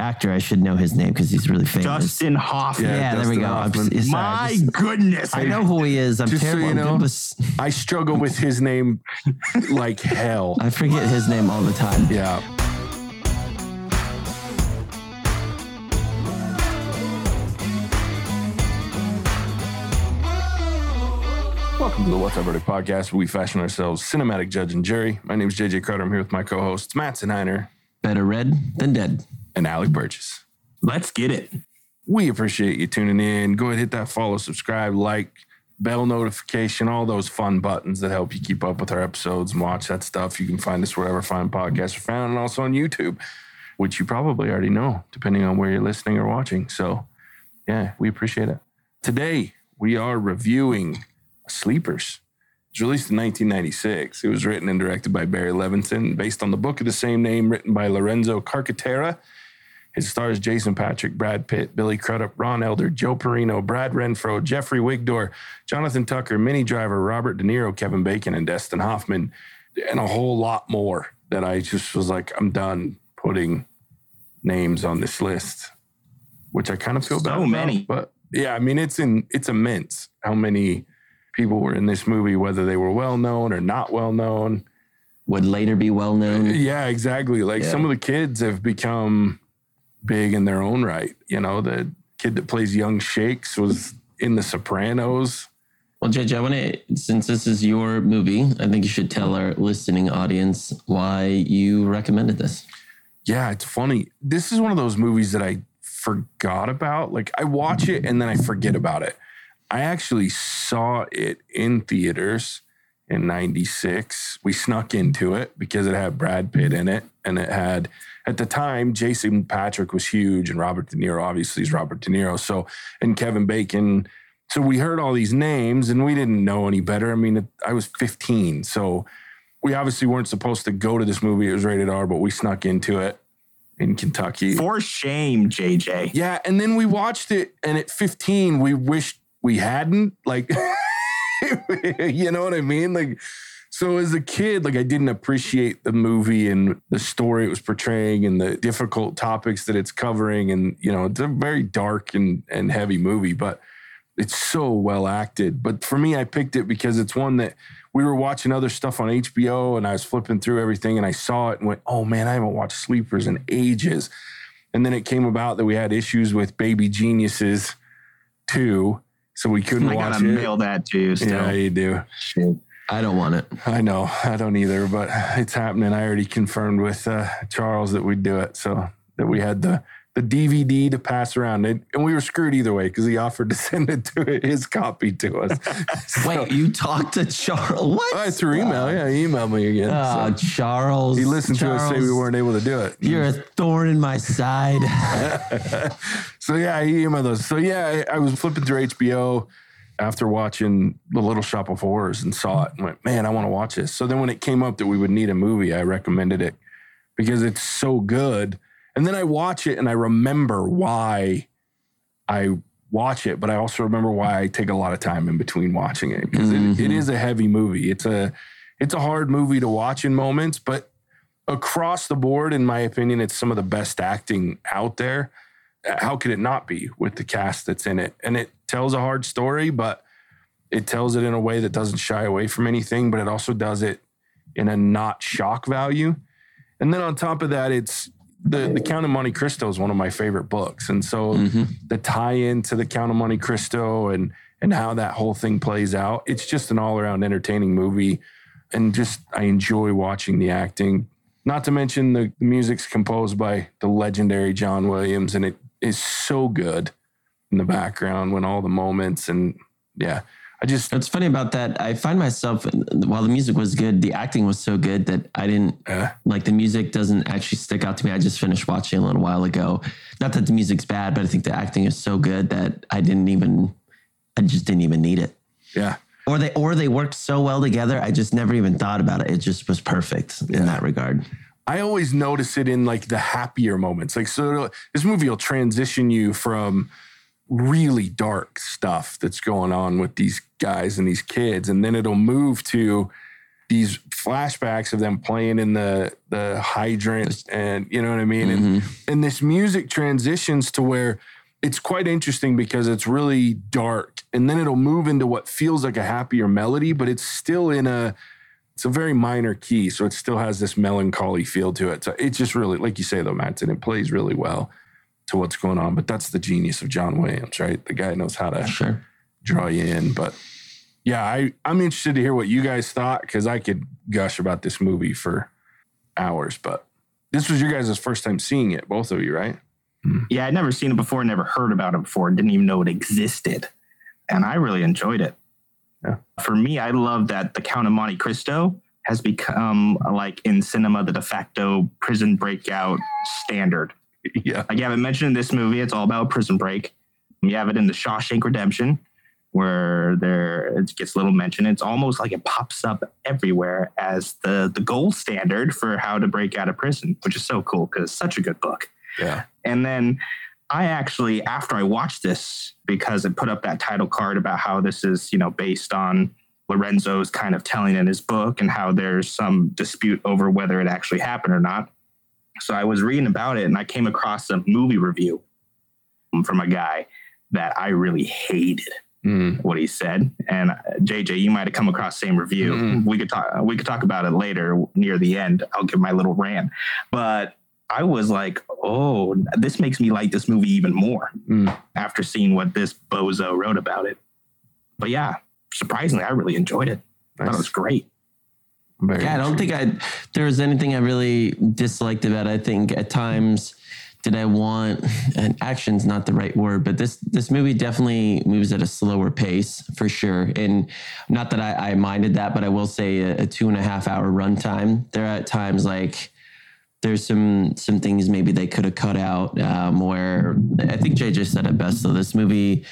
actor. I should know his name because he's really famous. Dustin Hoffman. yeah, Yeah, there we Dustin go. I'm sorry, My just- goodness. I know who he is. I'm Just so terrible. you I'm know. with- I struggle with his name like hell. I forget his name all the time. Yeah. Welcome to the What's Up Verdict podcast, where we fashion ourselves cinematic judge and jury. My name is JJ Crowder. I'm here with my co-hosts Matt Sinheiner Better red than dead. And Alec Burgess. Let's get it. We appreciate you tuning in. Go ahead, hit that follow, subscribe, like, bell notification, all those fun buttons that help you keep up with our episodes and watch that stuff. You can find us wherever fine podcasts are found and also on YouTube, which you probably already know, depending on where you're listening or watching. So, yeah, we appreciate it. Today, we are reviewing Sleepers. It was released in 1996. It was written and directed by Barry Levinson, based on the book of the same name written by Lorenzo Carcaterra. It stars Jason Patric, Brad Pitt, Billy Crudup, Ron Eldard, Joe Perrino, Brad Renfro, Geoffrey Wigdor, Jonathan Tucker, Minnie Driver, Robert De Niro, Kevin Bacon, and Dustin Hoffman, and a whole lot more that I just was like, I'm done putting names on this list, which I kind of feel So bad about, many. But yeah, I mean, it's in it's immense how many people were in this movie, whether they were well known or not well known. Would later be well known. Yeah, exactly. Like Yeah. some of the kids have become big in their own right. You know, the kid that plays young Shakes was in The Sopranos. Well, JJ, I want to, since this is your movie, I think you should tell our listening audience why you recommended this. Yeah, it's funny. This is one of those movies that I forgot about. Like I watch it and then I forget about it. I actually saw it in theaters in 96. We snuck into it because it had Brad Pitt in it and it had at the time Jason Patric was huge and Robert De Niro obviously is Robert De Niro. So and Kevin Bacon. So we heard all these names and we didn't know any better. I mean, I was 15. So we obviously weren't supposed to go to this movie. It was rated R, but we snuck into it in Kentucky. For shame, JJ. Yeah, and then we watched it, and at 15, we wished we hadn't. Like, you know what I mean? Like, so as a kid, like I didn't appreciate the movie and the story it was portraying and the difficult topics that it's covering. And, you know, it's a very dark and, and heavy movie, but it's so well acted. But for me, I picked it because it's one that we were watching other stuff on HBO and I was flipping through everything and I saw it and went, oh man, I haven't watched Sleepers in ages. And then it came about that we had issues with Baby Geniuses too. So we couldn't I watch gotta it. mail that to you still. Yeah, you do. Shit. I don't want it. I know. I don't either, but it's happening. I already confirmed with uh, Charles that we'd do it. So that we had the the DVD to pass around, and, and we were screwed either way because he offered to send it to his copy to us. So- Wait, you talked to Charles? What? Oh, through email. Yeah, he emailed me again. Oh, So Charles. he listened to us say we weren't able to do it. You're a thorn in my side. So yeah, he emailed us. So yeah, I, I was flipping through HBO after watching The Little Shop of Horrors and saw it and went, man, I want to watch this. So then when it came up that we would need a movie, I recommended it because it's so good. And then I watch it and I remember why I watch it, but I also remember why I take a lot of time in between watching it because it, it Mhm. is a heavy movie. It's a it's a hard movie to watch in moments, but across the board, in my opinion, it's some of the best acting out there. How could it not be with the cast that's in it? And it tells a hard story, but it tells it in a way that doesn't shy away from anything, but it also does it in a not shock value. And then on top of that, it's the the Count of Monte Cristo is one of my favorite books, and so Mhm. the tie-in to the Count of Monte Cristo and and how that whole thing plays out. It's just an all-around entertaining movie, and just I enjoy watching the acting. Not to mention the music's composed by the legendary John Williams, and it is so good in the background when all the moments and yeah, I just it's funny about that, I find myself, while the music was good, the acting was so good that I didn't uh, like the music doesn't actually stick out to me. I just finished watching a little while ago. Not that the music's bad, but I think the acting is so good that I didn't even, I just didn't even need it. yeah. Or they, or they worked so well together. I just never even thought about it. It just was perfect in that regard. I always notice it in like the happier moments. Like, so this movie will transition you from really dark stuff that's going on with these guys and these kids, and then it'll move to these flashbacks of them playing in the the hydrant and you know what I mean? And mm-hmm. and this music transitions to where it's quite interesting because it's really dark. And then it'll move into what feels like a happier melody but it's still in a it's a very minor key. So it still has this melancholy feel to it. So it's just really like you say though Matt and it plays really well to what's going on but that's the genius of John Williams right the guy knows how to Sure. draw you in. But yeah, I, I'm interested to hear what you guys thought because I could gush about this movie for hours. But this was your guys' first time seeing it, both of you, right? Hmm. Yeah, I'd never seen it before, never heard about it before, didn't even know it existed. And I really enjoyed it. Yeah. For me, I love that The Count of Monte Cristo has become, like in cinema, the de facto prison breakout standard. Yeah. Like you have it mentioned in this movie, it's all about prison break. You have it in the Shawshank Redemption, where there it gets little mention. It's almost like it pops up everywhere as the the gold standard for how to break out of prison, which is so cool because it's such a good book. Yeah. And then I actually, after I watched this, because it put up that title card about how this is, you know, based on Lorenzo's kind of telling in his book and how there's some dispute over whether it actually happened or not. So I was reading about it and I came across a movie review from a guy that I really hated Mm. what he said. And uh, JJ, you might have come across the same review. Mhm. We could talk. We could talk about it later near the end. I'll give my little rant. But I was like, oh, this makes me like this movie even more Mm. after seeing what this bozo wrote about it. But yeah, surprisingly, I really enjoyed it. I thought it was great. Very Yeah, I don't think I there was anything I really disliked about it. I think at times did I want and action's not the right word, but this this movie definitely moves at a slower pace for sure. And not that I, I minded that, but I will say a, a two and a half hour runtime. There are at times like there's some some things maybe they could have cut out um, where I think Jay just said it best. So this movie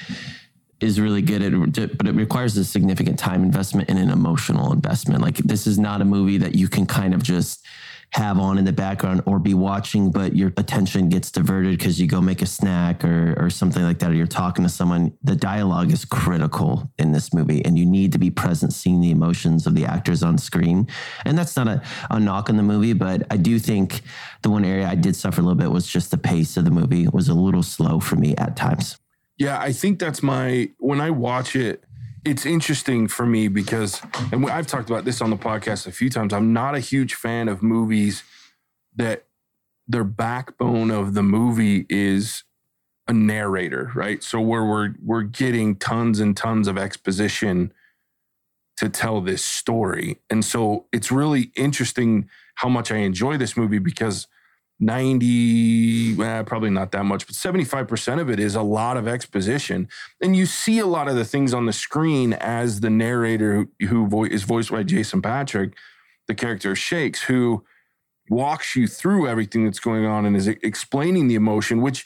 is really good at but it requires a significant time investment and an emotional investment. Like this is not a movie that you can kind of just have on in the background or be watching but your attention gets diverted because you go make a snack or or something like that or you're talking to someone. The dialogue is critical in this movie and you need to be present seeing the emotions of the actors on screen. And that's not a, a knock on the movie but i do think the one area i did suffer a little bit was just the pace of the movie was a little slow for me at times Yeah, I think that's my when I watch it, it's interesting for me because and I've talked about this on the podcast a few times. I'm not a huge fan of movies that their backbone of the movie is a narrator, right? So where we're we're getting tons and tons of exposition to tell this story. And so it's really interesting how much I enjoy this movie because 90, eh, probably not that much, but 75% of it is a lot of exposition. And you see a lot of the things on the screen as the narrator who, who vo- is voiced by Jason Patric, the character Shakes, who walks you through everything that's going on and is explaining the emotion, which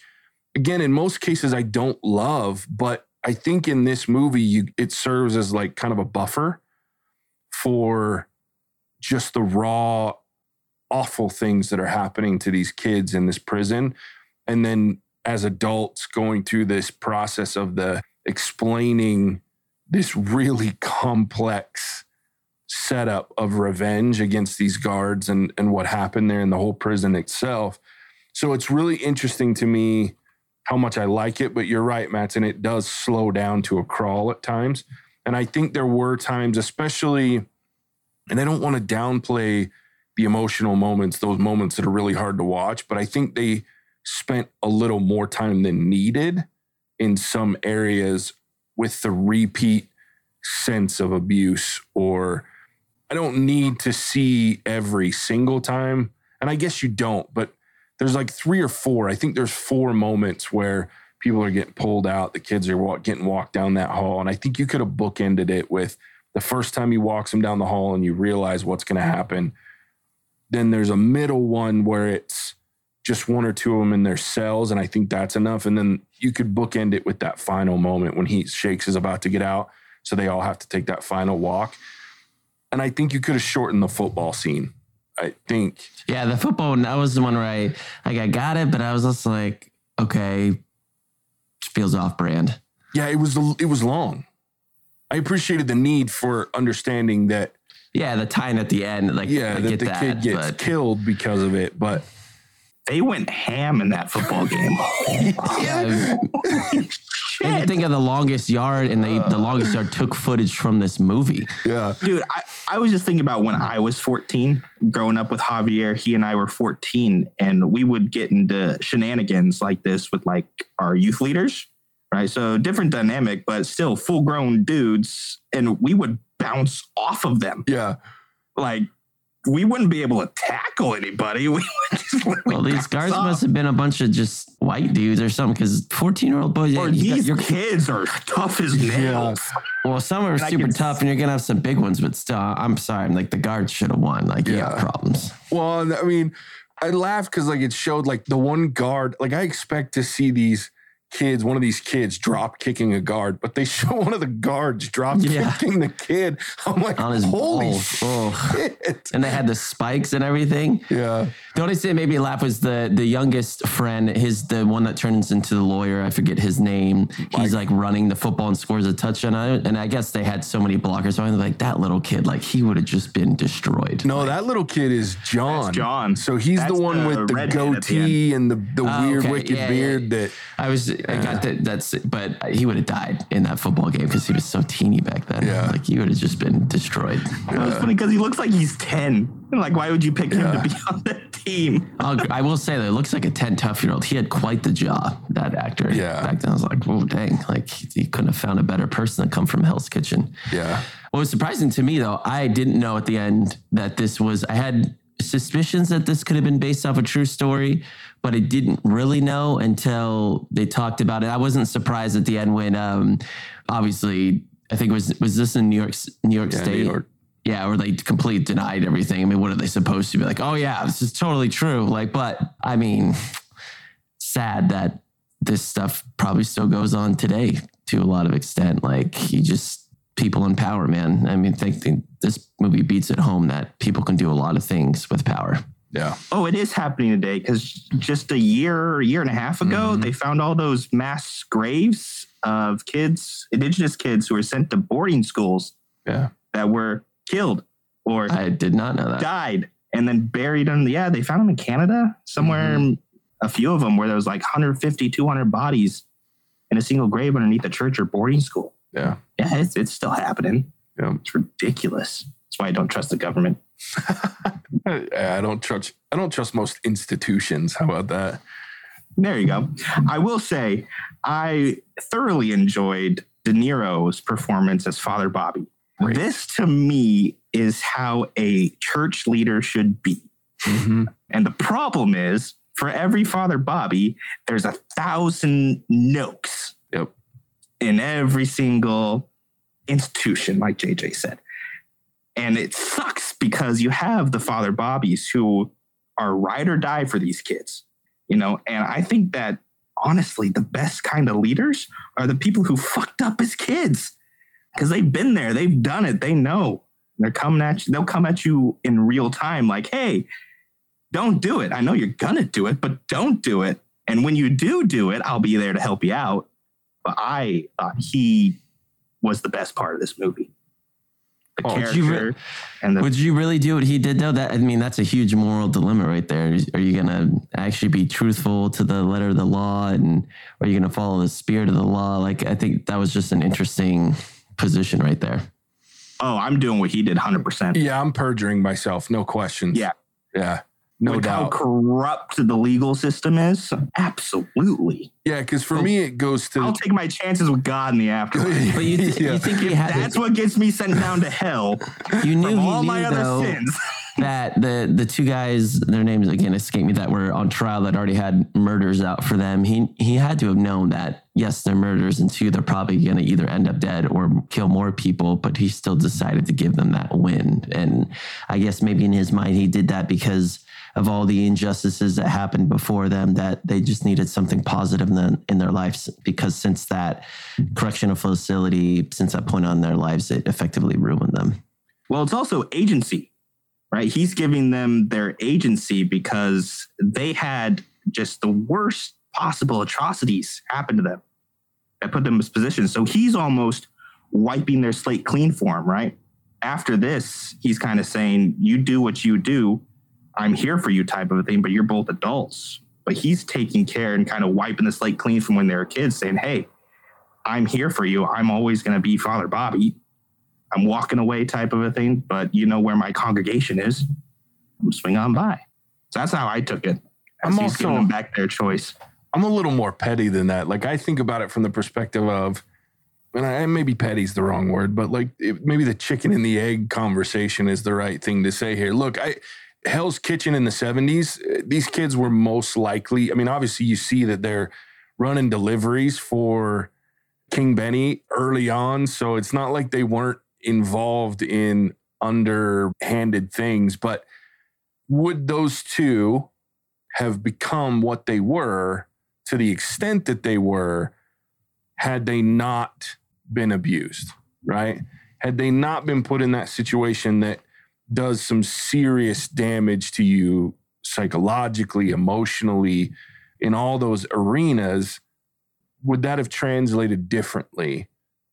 again, in most cases I don't love, but I think in this movie, you it serves as like kind of a buffer for just the raw awful things that are happening to these kids in this prison. And then as adults going through this process of the explaining this really complex setup of revenge against these guards and and what happened there in the whole prison itself. So it's really interesting to me how much I like it but you're right Matt and it does slow down to a crawl at times. And I think there were times especially and I don't want to downplay the emotional moments, those moments that are really hard to watch. But I think they spent a little more time than needed in some areas with the repeat sense of abuse, or I don't need to see every single time. And I guess you don't, but there's like three or four. I think there's four moments where people are getting pulled out, the kids are walk, getting walked down that hall. And I think you could have bookended it with the first time he walks them down the hall and you realize what's going to happen then there's a middle one where it's just one or two of them in their cells, and I think that's enough. And then you could bookend it with that final moment when he shakes is about to get out, so they all have to take that final walk. And I think you could have shortened the football scene. I think Yeah, the football that was the one where I like I got it, but I was just like, okay, feels off brand. yeah, it was it was long. I appreciated the need for understanding that Yeah, the tying at the end, like Yeah, I that get the that, kid gets but killed because of it. But They went ham in that football game. yeah, and you think of the longest yard, and they the longest yard took footage from this movie. yeah, Dude, I, I was just thinking about when I was 14, growing up with Javier. He and I were 14, and we would get into shenanigans like this with like our youth leaders, right? So different dynamic, but still full grown dudes, and we would bounce off of them. yeah. Like we wouldn't be able to tackle anybody. We would just Well, these bounce guards off. must have been a bunch of just white dudes or something, because fourteen year old boys. Or you got- these you're- kids are tough as nails. well, some are And super can tough, and you're gonna have some big ones, but still, I'm sorry. I'm like the guards should have won. Like you got Yeah. problems. Well, I mean, I laughed because like it showed like the one guard. Like I expect to see these kids, one of these kids, drop kicking a guard, but they show one of the guards drop Yeah. kicking the kid. I'm like, On his holy balls. Oh. shit! And they had the spikes and everything. Yeah, The only thing that made me laugh was the the youngest friend, his the one that turns into the lawyer. I forget his name. He's like running the football and scores a touchdown on it. And I guess they had so many blockers. So I'm like that little kid, like he would have just been destroyed. no, that little kid is John. That's John. So he's That's the one the with the redhead at the goatee and the the Oh, weird okay. wicked Yeah, yeah, beard. That I was I got that that's but he would have died in that football game because he was so teeny back then. Yeah. Like he would have just been destroyed. It was funny because he looks like he's 10. Like, why would you pick him to be on the team? I'll, I will say that it looks like a 10 tough year old. He had quite the jaw, that actor. Yeah. Back then, I was like, whoa, dang. Like, he, he couldn't have found a better person to come from Hell's Kitchen. yeah, What was surprising to me, though, I didn't know at the end that this was, I had suspicions that this could have been based off a true story, but I didn't really know until they talked about it. I wasn't surprised at the end when, um, obviously, I think it was, was this in New York, New York Yeah, New State? York. Yeah, or they completely denied everything. I mean, what are they supposed to be like? Oh yeah, this is totally true. Like, but I mean, sad that this stuff probably still goes on today to a lot of extent. Like, you just people in power, man. I mean, think, think this movie beats it home that people can do a lot of things with power. yeah, Oh, it is happening today because just a year, a year and a half ago, Mhm. they found all those mass graves of kids, indigenous kids who were sent to boarding schools yeah. that were killed or I did not know that. died and then buried in. Yeah, they found them in Canada, somewhere, Mm-hmm. a few of them where there was like 150, 200 bodies in a single grave underneath a church or boarding school. Yeah. Yeah, it's, it's still happening. Yeah. It's ridiculous. That's why I don't trust the government. I, don't trust. I don't trust most institutions. How about that? There you go. I will say, I thoroughly enjoyed De Niro's performance as Father Bobby. Great. This to me is how a church leader should be. Mm-hmm. And the problem is, for every Father Bobby, there's a thousand Nokes Yep. in every single institution, like JJ said. And it sucks because you have the Father Bobbies who are ride or die for these kids, you know. And I think that honestly, the best kind of leaders are the people who fucked up as kids because they've been there, they've done it, they know. They're coming at you, they'll come at you in real time, like, hey, don't do it. I know you're gonna do it, but don't do it. And when you do do it, I'll be there to help you out. But I thought he was the best part of this movie. The Oh, did you re- character and the Would you really do what he did though? That I mean, that's a huge moral dilemma right there. Are you gonna actually be truthful to the letter of the law, and are you gonna follow the spirit of the law? Like, I think that was just an interesting position right there. oh, I'm doing what he did 100%. Yeah, I'm perjuring myself. No questions. Yeah. Yeah. No With how doubt. corrupt the legal system is, absolutely. Yeah, because for me it goes to I'll take my chances with God in the afterlife. But you, th- Yeah. you think he had That's what gets me sent down to hell you knew from he all knew my other sins. that the the two guys, their names again escape me, that were on trial that already had murders out for them. He he had to have known that yes, they're murders, and two, they're probably going to either end up dead or kill more people. But he still decided to give them that win, and I guess maybe in his mind he did that because of all the injustices that happened before them that they just needed something positive in, the, in their lives because since that correctional facility since that point on their lives it effectively ruined them Well, it's also agency, right? He's giving them their agency because they had just the worst possible atrocities happen to them that put them in this position. So he's almost wiping their slate clean for them, right? after this, he's kind of saying, You do what you do. I'm here for you, type of a thing, but you're both adults. But he's taking care and kind of wiping the slate clean from when they were kids, saying, Hey, I'm here for you. I'm always going to be Father Bobby. I'm walking away, type of a thing, but you know where my congregation is. I'm swing on by. So that's how I took it. I'm also- giving them back their choice. I'm a little more petty than that. Like I think about it from the perspective of, and I, maybe petty's the wrong word, but like it, maybe the chicken and the egg conversation is the right thing to say here. Look, I Hell's Kitchen in the 70s, eh, these kids were most likely. I mean, obviously you see that they're running deliveries for King Benny early on, so it's not like they weren't involved in underhanded things, but would those two have become what they were to the extent that they were had they not been abused, right? Had they not been put in that situation that does some serious damage to you psychologically, emotionally, in all those arenas, would that have translated differently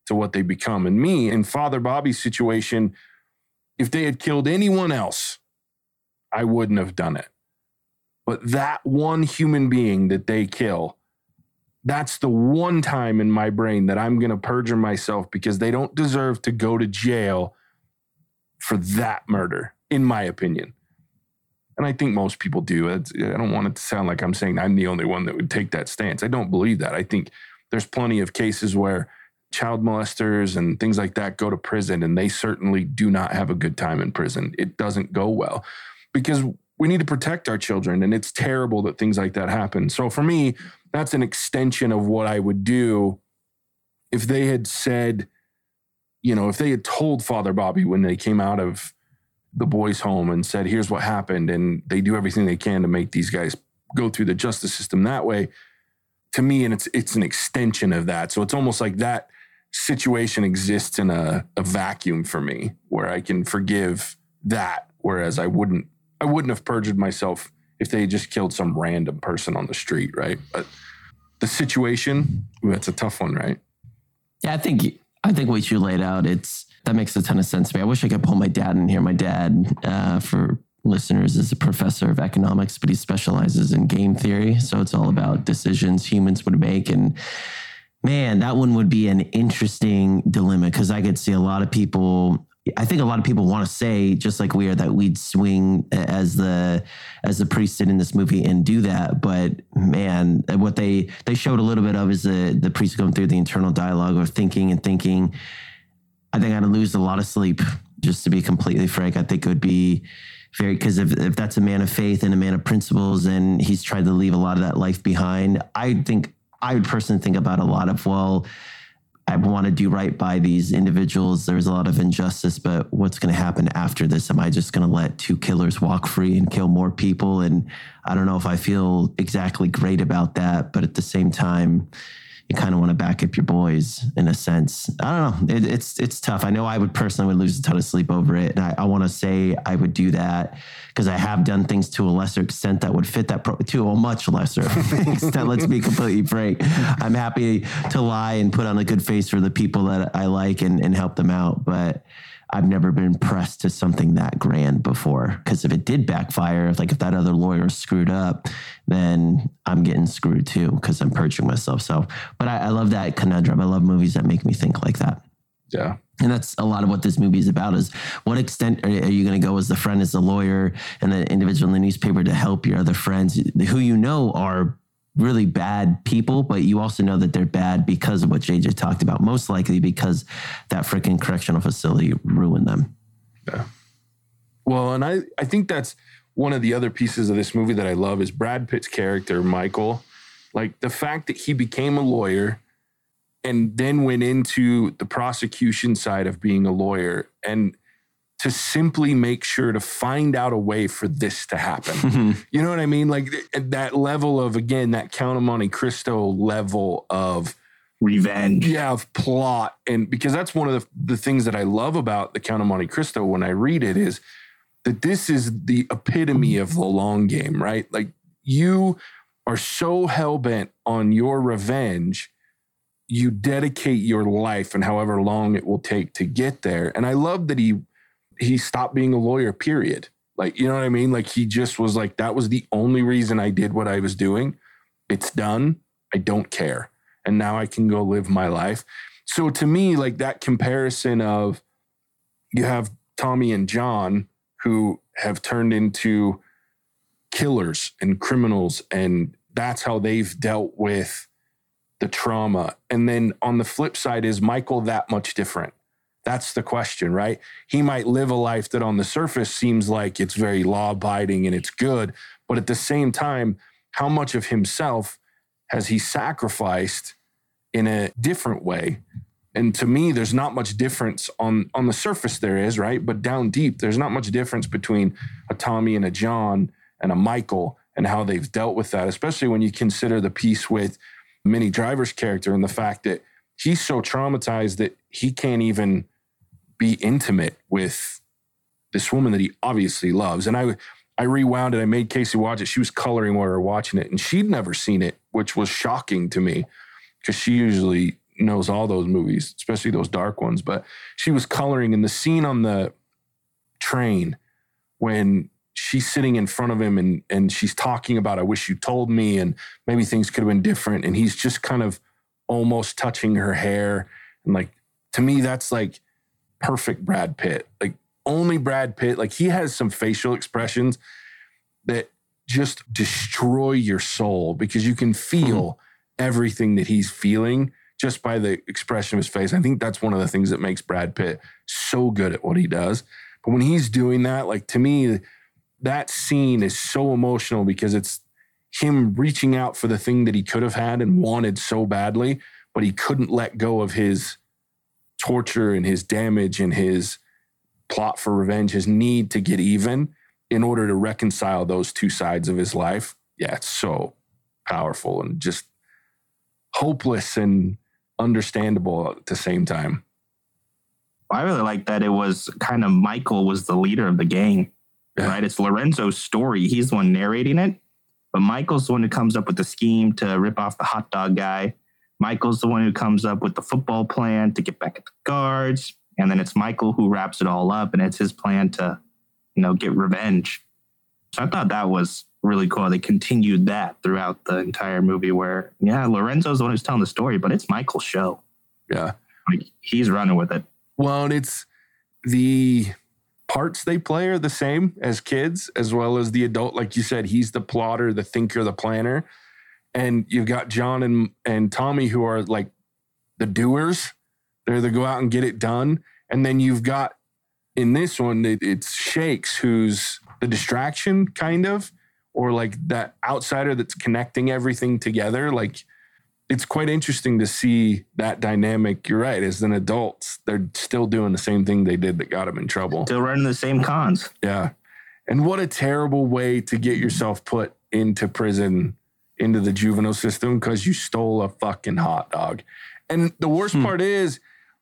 to what they become? And me, in Father Bobby's situation, if they had killed anyone else, I wouldn't have done it. But that one human being that they kill, that's the one time in my brain that I'm going to perjure myself because they don't deserve to go to jail for that murder, in my opinion. And I think most people do. I don't want it to sound like I'm saying I'm the only one that would take that stance. I don't believe that. I think there's plenty of cases where child molesters and things like that go to prison, and they certainly do not have a good time in prison. It doesn't go well because we need to protect our children, and it's terrible that things like that happen. So for me, that's an extension of what I would do if they had said, you know, if they had told Father Bobby when they came out of the boys' home and said, here's what happened, and they do everything they can to make these guys go through the justice system that way. To me, and it's it's an extension of that. So it's almost like that situation exists in a, a vacuum for me where I can forgive that, whereas I wouldn't I wouldn't have perjured myself if they just killed some random person on the street, right? But the situation, ooh, that's a tough one, right? Yeah, I think I think what you laid out, it's that makes a ton of sense to me. I wish I could pull my dad in here. My dad, uh, for listeners, is a professor of economics, but he specializes in game theory. So it's all about decisions humans would make. And man, that one would be an interesting dilemma because I could see a lot of people. I think a lot of people want to say, just like we are, that we'd swing as the as the priest in this movie and do that. But man, uh, what they they showed a little bit of is the the priest going through the internal dialogue of thinking and thinking. I think I'd lose a lot of sleep. Just to be completely frank, I think it would be very because if, if that's a man of faith and a man of principles, and he's tried to leave a lot of that life behind, I think I would personally think about a lot of well, I want to do right by these individuals. There's a lot of injustice, but what's going to happen after this? Am I just going to let two killers walk free and kill more people? And I don't know if I feel exactly great about that, but at the same time, you kind of want to back up your boys in a sense. I don't know. It, it's it's tough. I know I would personally would lose a ton of sleep over it, and I, I want to say I would do that because I have done things to a lesser extent that would fit that pro- to a much lesser extent. Let's be completely frank. I'm happy to lie and put on a good face for the people that I like and, and help them out, but. I've never been pressed to something that grand before. Because if it did backfire, like if that other lawyer screwed up, then I'm getting screwed too because I'm purging myself. So, but I, I love that conundrum. I love movies that make me think like that. Yeah. And that's a lot of what this movie is about is what extent are, are you going to go as the friend, as the lawyer, and the individual in the newspaper to help your other friends who you know are really bad people, but you also know that they're bad because of what JJ talked about, most likely because that freaking correctional facility ruined them. Yeah. Well, and I, I think that's one of the other pieces of this movie that I love is Brad Pitt's character, Michael. Like the fact that he became a lawyer and then went into the prosecution side of being a lawyer and to simply make sure to find out a way for this to happen. Mm-hmm. you know what I mean? Like th- that level of, again, that Count of Monte Cristo level of, Revenge. yeah, of plot. And because that's one of the, the things that I love about the Count of Monte Cristo when I read it is that this is the epitome of the long game, right? Like you are so hell bent on your revenge, you dedicate your life and however long it will take to get there. And I love that he he stopped being a lawyer, period. Like, you know what I mean? Like he just was like, that was the only reason I did what I was doing. It's done. I don't care. And now I can go live my life. So to me, like that comparison of you have Tommy and John who have turned into killers and criminals, and that's how they've dealt with the trauma. And then on the flip side, is Michael that much different? That's the question, right? He might live a life that on the surface seems like it's very law abiding and it's good. But at the same time, how much of himself has he sacrificed in a different way? And to me, there's not much difference on, on the surface, there is, right? But down deep, there's not much difference between a Tommy and a John and a Michael and how they've dealt with that, especially when you consider the piece with Minnie Driver's character and the fact that he's so traumatized that he can't even be intimate with this woman that he obviously loves. And I I rewound it. I made Casey watch it. She was coloring while we were watching it, and she'd never seen it, which was shocking to me because she usually knows all those movies, especially those dark ones. But she was coloring in the scene on the train when she's sitting in front of him and and she's talking about I wish you told me and maybe things could have been different and he's just kind of almost touching her hair and like to me that's like perfect Brad Pitt like only Brad Pitt like he has some facial expressions that just destroy your soul because you can feel mm-hmm. everything that he's feeling just by the expression of his face. I think that's one of the things that makes Brad Pitt so good at what he does. But when he's doing that, like to me, that scene is so emotional because it's him reaching out for the thing that he could have had and wanted so badly, but he couldn't let go of his torture and his damage and his plot for revenge, his need to get even in order to reconcile those two sides of his life. Yeah, it's so powerful and just hopeless and understandable at the same time. I really like that it was kind of Michael was the leader of the gang yeah. right? It's Lorenzo's story. He's the one narrating it, but Michael's the one who comes up with the scheme to rip off the hot dog guy. Michael's the one who comes up with the football plan to get back at the guards. And then it's Michael who wraps it all up, and it's his plan to, you know, get revenge. So I thought that was really cool. They continued that throughout the entire movie where, yeah, Lorenzo's the one who's telling the story, but it's Michael's show. Yeah. Like he's running with it. Well, and it's the parts they play are the same as kids as well as the adult. Like you said, he's the plotter, the thinker, the planner. And you've got John and, and Tommy who are like the doers. They're the go out and get it done. And then you've got in this one, it, it's Shakes who's the distraction kind of, or like that outsider that's connecting everything together. Like it's quite interesting to see that dynamic. You're right. As an adult, they're still doing the same thing they did that got them in trouble. Still running the same cons. Yeah. And what a terrible way to get yourself put into prison, into the juvenile system, because you stole a fucking hot dog. And the worst hmm. part is,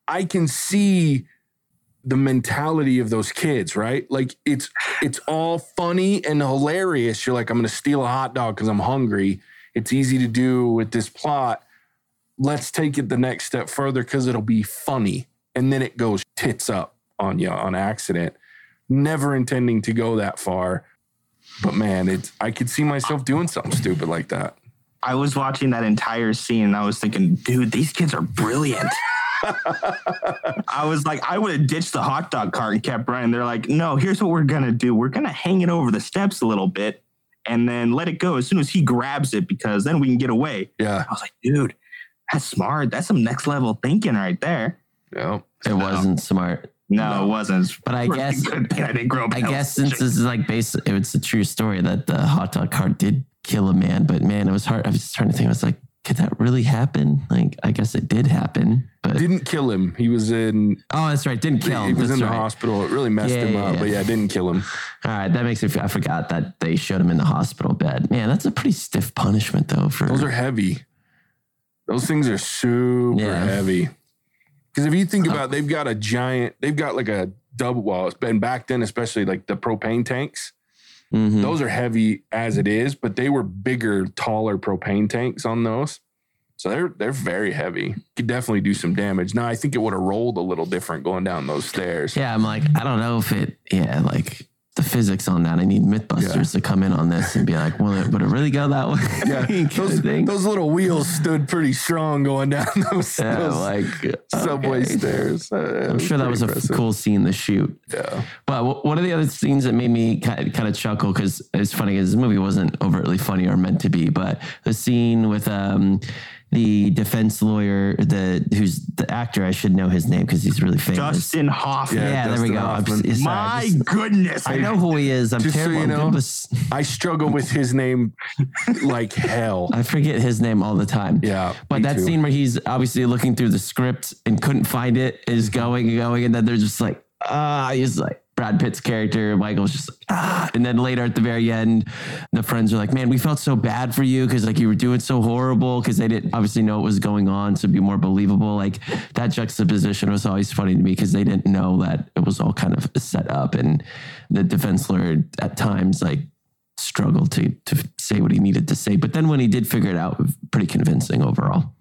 I can see the mentality of those kids, right? Like it's it's all funny and hilarious. You're like, I'm gonna steal a hot dog because I'm hungry it's easy to do with this plot. Let's take it the next step further because it'll be funny. And then it goes tits up on you on accident. Never intending to go that far. But man, it's I could see myself doing something stupid like that. I was watching that entire scene and I was thinking, dude, these kids are brilliant. I was like, I would have ditched the hot dog cart and kept running. They're like, no, here's what we're gonna do. We're gonna hang it over the steps a little bit and then let it go as soon as he grabs it because then we can get away. Yeah. I was like, dude, that's smart. That's some next level thinking right there. No, It wasn't smart. No, no, it wasn't. But I guess I didn't grow up. I guess since this is like based, it's a true story that the hot dog cart did kill a man. But man, it was hard. I was just trying to think. I was like, could that really happen? Like, I guess it did happen, but didn't kill him. He was in. Oh, that's right. Didn't kill him. He was that's in right. the hospital. It really messed yeah, him up. Yeah. But yeah, didn't kill him. All right, that makes me. I forgot that they showed him in the hospital bed. Man, that's a pretty stiff punishment, though. For those are heavy. Those things are super yeah. heavy. Because if you think uh-huh. about, it, they've got a giant. They've got like a double. Well, it's been back then, especially like the propane tanks. Mm-hmm. Those are heavy as it is, but they were bigger, taller propane tanks on those So they're they're very heavy. Could definitely do some damage. Now I think it would have rolled a little different going down those stairs. Yeah, I'm like, I don't know if it, yeah, like the physics on that. I need Mythbusters Yeah. to come in on this and be like, will it, would it really go that way? Yeah, those, those little wheels stood pretty strong going down those, yeah, those like subway okay. stairs. Uh, I'm sure that was a cool scene to shoot. Yeah. But one of the other scenes that made me kind kind of chuckle because it's funny because this movie wasn't overtly funny or meant to be, but the scene with um, the defense lawyer, the who's the actor, I should know his name because he's really famous. Dustin Hoffman. Yeah, yeah, there we Dustin go. I'm sorry, My just- goodness. I know who he is. I'm Just so terrible. you I'm good know, with s- I struggle with his name like hell. I forget his name all the time. Yeah. But that too. scene where he's obviously looking through the script and couldn't find it is going and going, and then they're just like, ah, he's like Brad Pitt's character, Michael's just like, ah, and then later at the very end, the friends are like, man, we felt so bad for you because like you were doing so horrible because they didn't obviously know what was going on, so be more believable. Like that juxtaposition was always funny to me because they didn't know that it was all kind of set up, and the defense lawyer at times like struggled to to say what he needed to say. But then when he did figure it out, pretty convincing overall.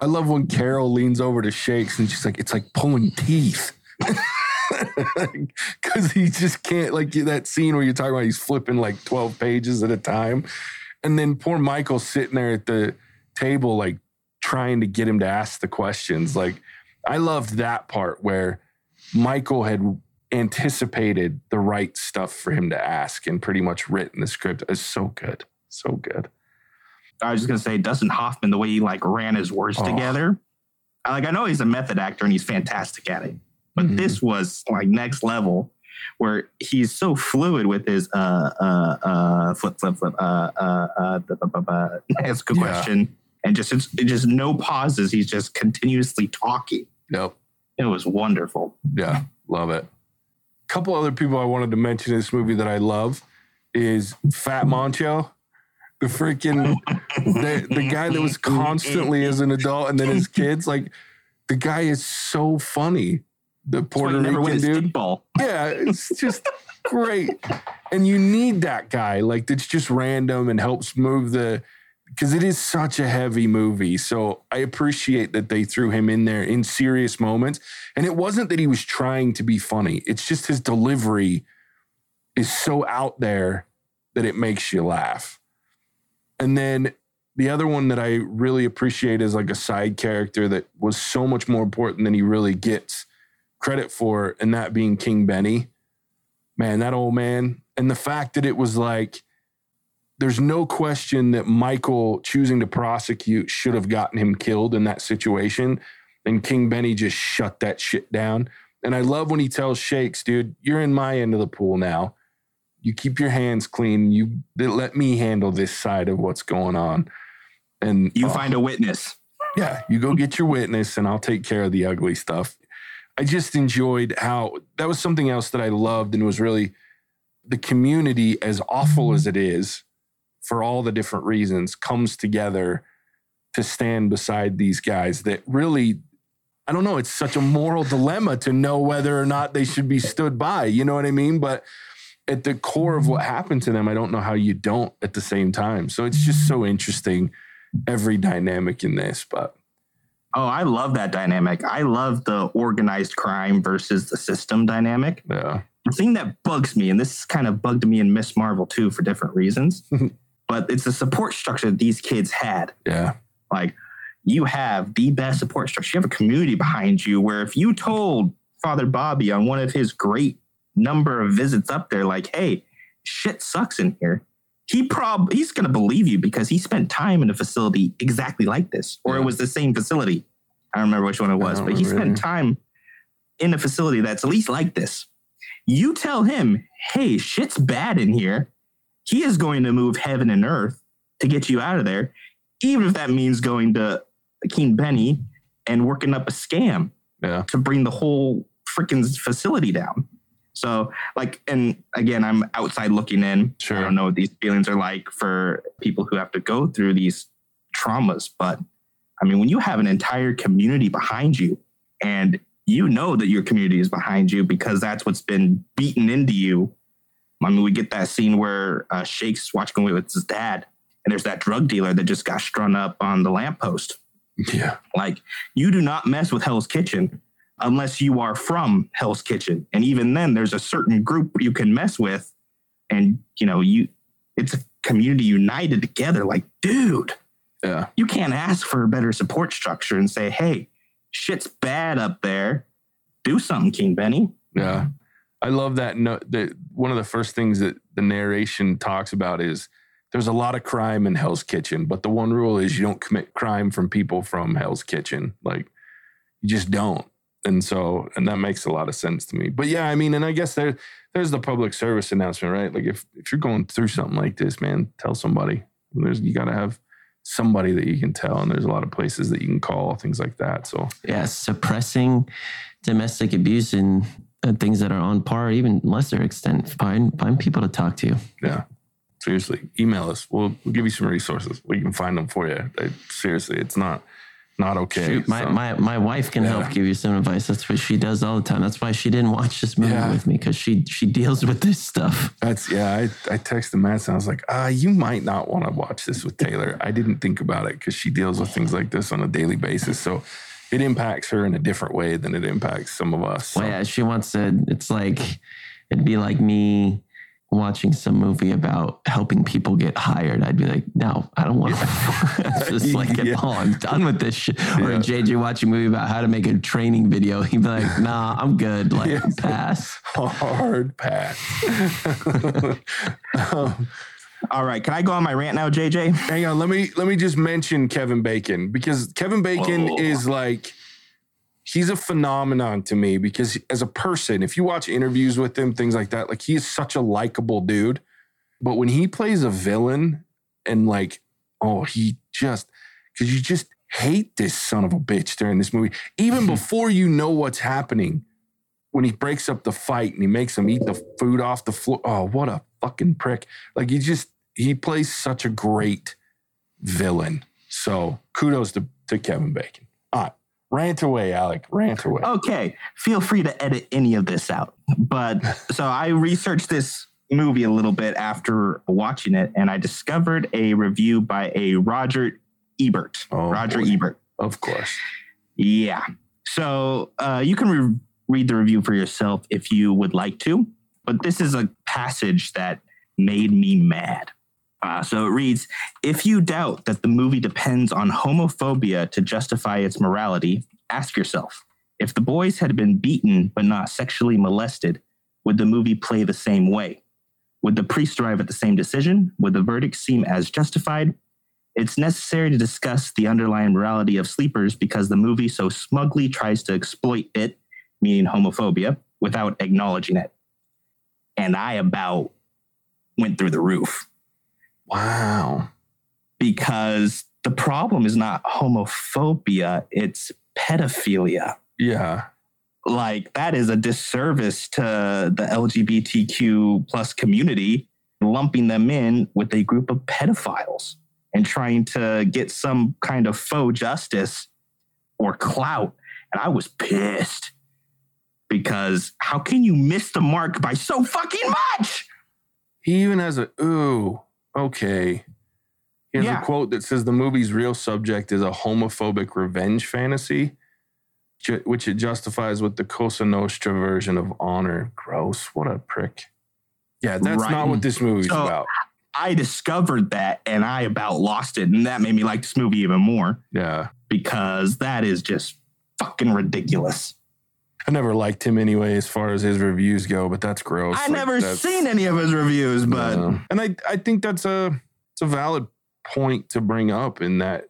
I love when Carol leans over to Shakes and she's like, it's like pulling teeth. Because he just can't, like that scene where you're talking about, he's flipping like 12 pages at a time. And then poor Michael sitting there at the table, like trying to get him to ask the questions. Like, I loved that part where Michael had anticipated the right stuff for him to ask and pretty much written the script. It's so good. So good. I was just gonna say Dustin Hoffman, the way he like ran his words Oh. together. Like I know he's a method actor and he's fantastic at it, but Mhm. this was like next level, where he's so fluid with his uh uh uh flip flip flip uh uh uh. da. That's a Yeah. question, and just it's it just no pauses. He's just continuously talking. Yep. It was wonderful. Yeah, love it. couple other people I wanted to mention in this movie that I love is Fat Moncho. The freaking the, the guy that was constantly as an adult and then his kids. Like the guy is so funny. The Puerto Rican dude. ball. Yeah, it's just great. And you need that guy, like that's just random and helps move the because it is such a heavy movie. So I appreciate that they threw him in there in serious moments. And it wasn't that he was trying to be funny. It's just his delivery is so out there that it makes you laugh. And then the other one that I really appreciate is like a side character that was so much more important than he really gets credit for, and that being King Benny. Man, that old man. And the fact that it was like, there's no question that Michael choosing to prosecute should have gotten him killed in that situation. And King Benny just shut that shit down. And I love when he tells Shakes, dude, you're in my end of the pool now. You keep your hands clean. You let me handle this side of what's going on. And You oh, find a witness. yeah, you go get your witness and I'll take care of the ugly stuff. I just enjoyed how that was something else that I loved and was really the community, as awful as mm-hmm. it is, for all the different reasons, comes together to stand beside these guys that really, I don't know, it's such a moral dilemma to know whether or not they should be stood by. You know what I mean? But at the core of what mm-hmm. happened to them, I don't know how you don't at the same time. So it's just so mm-hmm. interesting, every dynamic in this. But Oh, I love that dynamic. I love the organized crime versus the system dynamic. yeah, The thing that bugs me, and this kind of bugged me in Ms. Marvel too for different reasons, but it's the support structure that these kids had. yeah, Like, you have the best support structure. You have a community behind you where if you told Father Bobby on one of his great number of visits up there, like, hey, shit sucks in here, he prob he's gonna believe you because he spent time in a facility exactly like this, or Yeah. it was the same facility. I don't remember which one it was, but he spent time in a facility that's at least like this. You tell him, hey, shit's bad in here. He is going to move heaven and earth to get you out of there, even if that means going to King Benny and working up a scam yeah, to bring the whole freaking facility down. So, like, and again, I'm outside looking in. Sure. I don't know what these feelings are like for people who have to go through these traumas, but I mean, when you have an entire community behind you and you know that your community is behind you because that's what's been beaten into you. I mean, we get that scene where uh, Shake's watching away with his dad, and there's that drug dealer that just got strung up on the lamppost. Yeah. Like you do not mess with Hell's Kitchen unless you are from Hell's Kitchen. And even then there's a certain group you can mess with and you know, you it's a community united together like dude, Yeah. you can't ask for a better support structure and say, "Hey, shit's bad up there. Do something, King Benny." Yeah. I love that. No, that one of the first things that the narration talks about is there's a lot of crime in Hell's Kitchen, but the one rule is you don't commit crime from people from Hell's Kitchen. Like you just don't. And so, and that makes a lot of sense to me. But yeah, I mean, and I guess there, there's the public service announcement, right? Like if if you're going through something like this, man, tell somebody. There's you got to have somebody that you can tell, and there's a lot of places that you can call, things like that. So Yeah, suppressing domestic abuse and uh, things that are on par, even lesser extent. Find find people to talk to. Yeah. Seriously, email us. We'll, we'll give you some resources. We can find them for you. Like, seriously, it's not not okay. Shoot, my, So, my my wife can help give you some advice. That's what she does all the time. That's why she didn't watch this movie Yeah. with me because she she deals with this stuff. that's yeah. I, I texted Matt and I was like, ah, you might not want to watch this with Taylor. I didn't think about it because she deals with things like this on a daily basis. So it impacts her in a different way than it impacts some of us. So, Well, yeah, she wants to. It's like it'd be like me watching some movie about helping people get hired. I'd be like, no, I don't want to. just like, Yeah. oh, I'm done with this shit. Or Yeah. JJ watching a movie about how to make a training video. He'd be like, nah, I'm good. Like, Yeah. pass. hard pass. um, All right, can I go on my rant now, JJ? hang on let me let me just mention kevin bacon because kevin bacon Oh. is like he's a phenomenon to me because as a person if you watch interviews with him things like that like he is such a likable dude but when he plays a villain and like oh he just because you just hate this son of a bitch during this movie even before you know what's happening when he breaks up the fight and he makes him eat the food off the floor oh what a fucking prick like he just he plays such a great villain. So kudos to, to Kevin Bacon. Rant away, Alec. Rant away. Okay, feel free to edit any of this out. But so I researched this movie a little bit after watching it, and I discovered a review by a Roger Ebert. Oh, Roger boy. Ebert. Of course. Yeah. So uh, you can re- read the review for yourself if you would like to, but this is a passage that made me mad. Uh, so it reads If you doubt that the movie depends on homophobia to justify its morality, ask yourself if the boys had been beaten but not sexually molested, would the movie play the same way? Would the priest arrive at the same decision? Would the verdict seem as justified? It's necessary to discuss the underlying morality of sleepers because the movie so smugly tries to exploit it, meaning homophobia, without acknowledging it. And I about went through the roof Wow. because the problem is not homophobia, it's pedophilia. Yeah. Like that is a disservice to the LGBTQ plus community, lumping them in with a group of pedophiles and trying to get some kind of faux justice or clout. And I was pissed because how can you miss the mark by so fucking much? He even has a ooh, okay. He has Yeah. a quote that says the movie's real subject is a homophobic revenge fantasy, ju- which it justifies with the Cosa Nostra version of honor. Gross. What a prick. Yeah, that's Right. not what this movie's So- about. I discovered that and I about lost it. And that made me like this movie even more Yeah. because that is just fucking ridiculous. I never liked him anyway, as far as his reviews go, but that's gross. I Like, never seen any of his reviews, but and I, I think that's a it's a valid point to bring up in that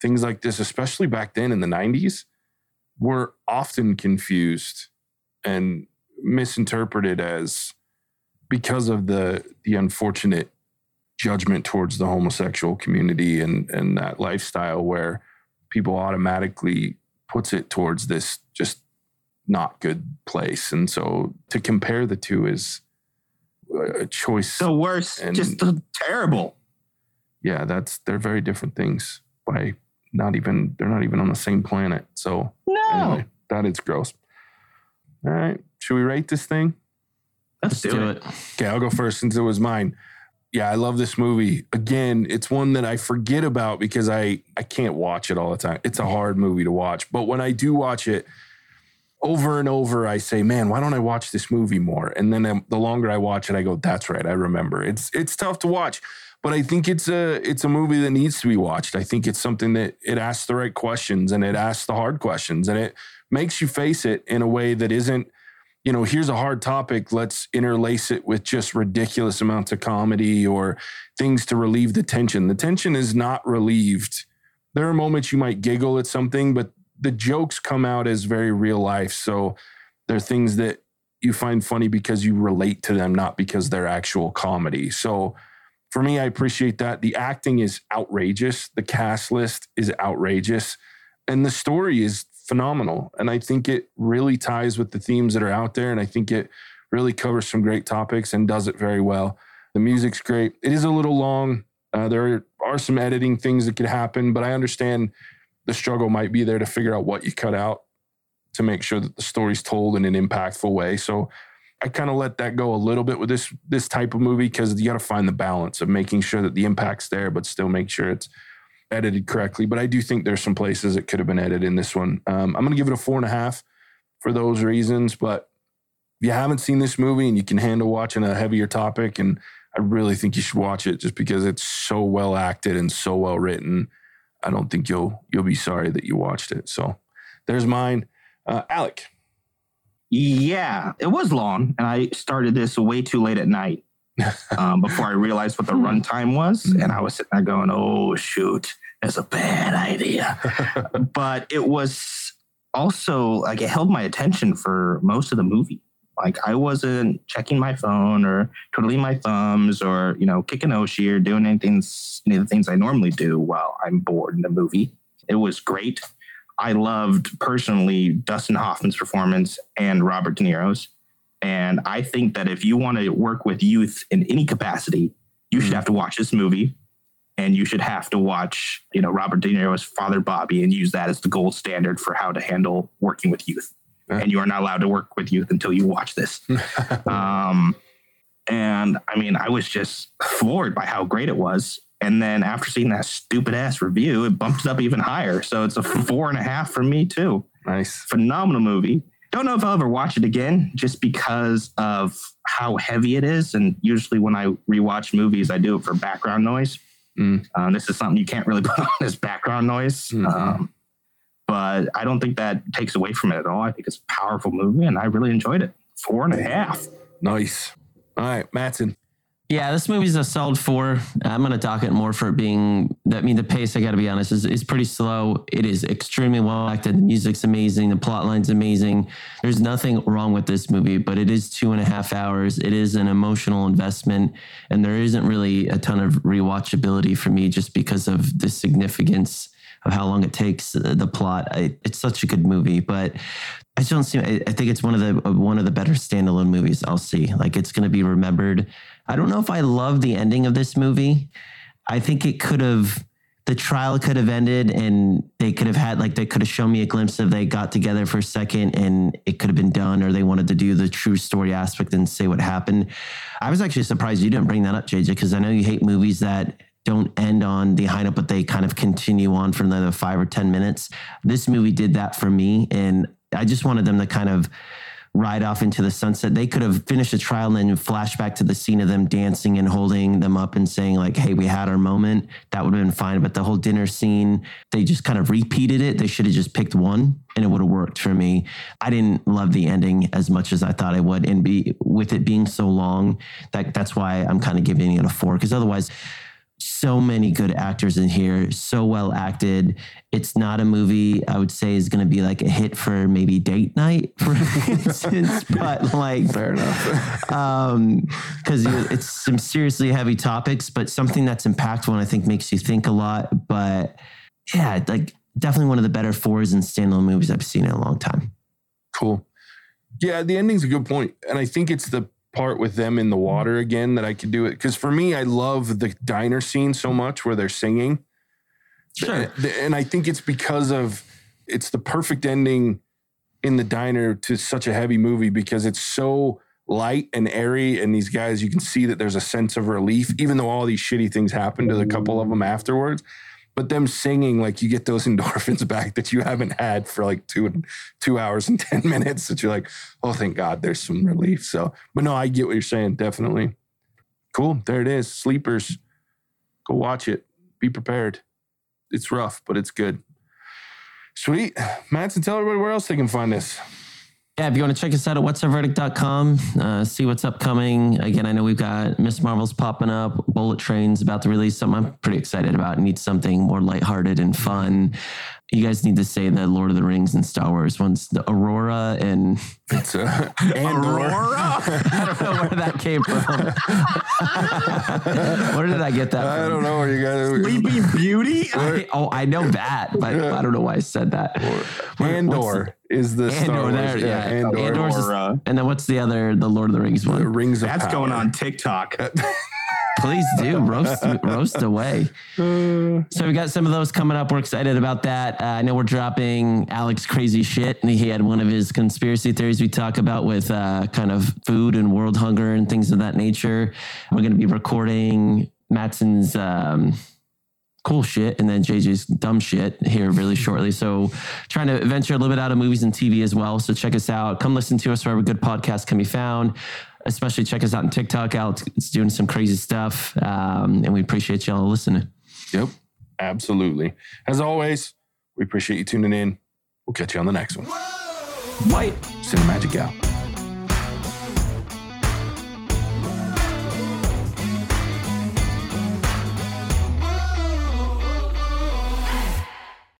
things like this, especially back then in the '90s, were often confused and misinterpreted as because of the the unfortunate judgment towards the homosexual community and and that lifestyle where people automatically puts it towards this just not good place and so to compare the two is a choice the worst, And- just the terrible. yeah that's they're very different things by not even they're not even on the same planet so No, anyway that is gross all right should we rate this thing let's, Let's do it. okay i'll go first since it was mine yeah, I love this movie. Again, it's one that I forget about because I I can't watch it all the time. It's a hard movie to watch, but when I do watch it over and over, I say, "Man, why don't I watch this movie more?" And then um, the longer I watch it, I go, "That's right, I remember." It's it's tough to watch, but I think it's a it's a movie that needs to be watched. I think it's something that it asks the right questions and it asks the hard questions and it makes you face it in a way that isn't you know, here's a hard topic. Let's interlace it with just ridiculous amounts of comedy or things to relieve the tension. The tension is not relieved. There are moments you might giggle at something, but the jokes come out as very real life. So they're things that you find funny because you relate to them, not because they're actual comedy. So for me, I appreciate that. The acting is outrageous. The cast list is outrageous. And the story is phenomenal. And I think it really ties with the themes that are out there. And I think it really covers some great topics and does it very well. The music's great. It is a little long. Uh, there are some editing things that could happen, but I understand the struggle might be there to figure out what you cut out to make sure that the story's told in an impactful way. So I kind of let that go a little bit with this this type of movie because you got to find the balance of making sure that the impact's there, but still make sure it's edited correctly. But I do think there's some places that could have been edited in this one. Um, I'm going to give it a four and a half for those reasons. But if you haven't seen this movie and you can handle watching a heavier topic, and I really think you should watch it just because it's so well acted and so well written. I don't think you'll you'll be sorry that you watched it. So there's mine, uh, Alec. Yeah, it was long, and I started this way too late at night um, before I realized what the hmm. runtime was. Hmm. And I was sitting there going, oh, shoot, that's a bad idea. but it was also like it held my attention for most of the movie. Like I wasn't checking my phone or twiddling my thumbs or, you know, kicking Oshi or doing anything, any of the things I normally do while I'm bored in the movie. It was great. I loved personally Dustin Hoffman's performance and Robert De Niro's. And I think that if you want to work with youth in any capacity, you mm-hmm. should have to watch this movie and you should have to watch, you know, Robert De Niro's father Bobby and use that as the gold standard for how to handle working with youth. Yeah. And you are not allowed to work with youth until you watch this. um, and I mean, I was just floored by how great it was. And then after seeing that stupid ass review, it bumps up even higher. So it's a four and a half for me too. Nice. Phenomenal movie. Don't know if I'll ever watch it again just because of how heavy it is. And usually when I rewatch movies, I do it for background noise. Mm. Um, this is something you can't really put on as background noise. Mm-hmm. Um, but I don't think that takes away from it at all. I think it's a powerful movie and I really enjoyed it. Four and a half. Nice. All right, Matson. Yeah, this movie's a solid four. I'm going to dock it more for it being, I mean, the pace, I got to be honest, is, is pretty slow. It is extremely well acted. The music's amazing. The plot line's amazing. There's nothing wrong with this movie, but it is two and a half hours. It is an emotional investment, and there isn't really a ton of rewatchability for me just because of the significance of how long it takes uh, the plot. I, it's such a good movie, but I just don't see. I, I think it's one of the one of the better standalone movies I'll see. Like it's going to be remembered I don't know if I love the ending of this movie. I think it could have the trial could have ended and they could have had like they could have shown me a glimpse of they got together for a second and it could have been done or they wanted to do the true story aspect and say what happened. I was actually surprised you didn't bring that up, JJ, because I know you hate movies that don't end on the high note, but they kind of continue on for another five or 10 minutes. This movie did that for me. And I just wanted them to kind of ride off into the sunset. They could have finished the trial and then flash back to the scene of them dancing and holding them up and saying like, "Hey, we had our moment." That would have been fine. But the whole dinner scene, they just kind of repeated it. They should have just picked one, and it would have worked for me. I didn't love the ending as much as I thought I would, and be with it being so long, that that's why I'm kind of giving it a four. Because otherwise so many good actors in here, so well acted. It's not a movie I would say is going to be like a hit for maybe date night, for instance, but like fair enough, um, because it's some seriously heavy topics, but something that's impactful and I think makes you think a lot. But yeah, like definitely one of the better fours and standalone movies I've seen in a long time. Cool. Yeah, the ending's a good point, and I think it's the part with them in the mm-hmm. water again that I could do it. Because for me, I love the diner scene so much where they're singing. Sure. And I think it's because of it's the perfect ending in the diner to such a heavy movie because it's so light and airy. And these guys, you can see that there's a sense of relief, even though all these shitty things happened to the couple of them afterwards. But them singing, like you get those endorphins back that you haven't had for like two two hours and ten minutes. That you're like, oh, thank God, there's some relief. So, but no, I get what you're saying. Definitely, cool. There it is. Sleepers. Go watch it. Be prepared. It's rough, but it's good. Sweet. Madsen, tell everybody where else they can find this. Yeah, if you want to check us out at whatsourverdict.com, uh, see what's upcoming. Again, I know we've got Ms. Marvel's popping up, Bullet Train's about to release something I'm pretty excited about. Need something more lighthearted and fun. You guys need to say the Lord of the Rings and Star Wars ones, the Aurora and It's uh, Andor. Aurora? I don't know where that came from. where did I get that from? I don't know where you got Sleeping Beauty? I- oh, I know that, but I don't know why I said that. Where- Andor is the the- Star Andor, Wars. there, yeah. Andor. Andor's is- Aurora. and then what's the other, the Lord of the Rings The one? Rings of That's Power. going on TikTok. Please do roast roast away. So we got some of those coming up. We're excited about that. Uh, I know we're dropping Alex crazy shit, and he had one of his conspiracy theories we talk about with uh, kind of food and world hunger and things of that nature. We're going to be recording Matson's um, cool shit and then JJ's dumb shit here really shortly. So trying to venture a little bit out of movies and TV as well. So check us out. Come listen to us wherever good podcasts can be found. Especially check us out on TikTok. Alex is doing some crazy stuff, um, and we appreciate y'all listening. Yep, absolutely. As always, we appreciate you tuning in. We'll catch you on the next one. White. Cinemagic out.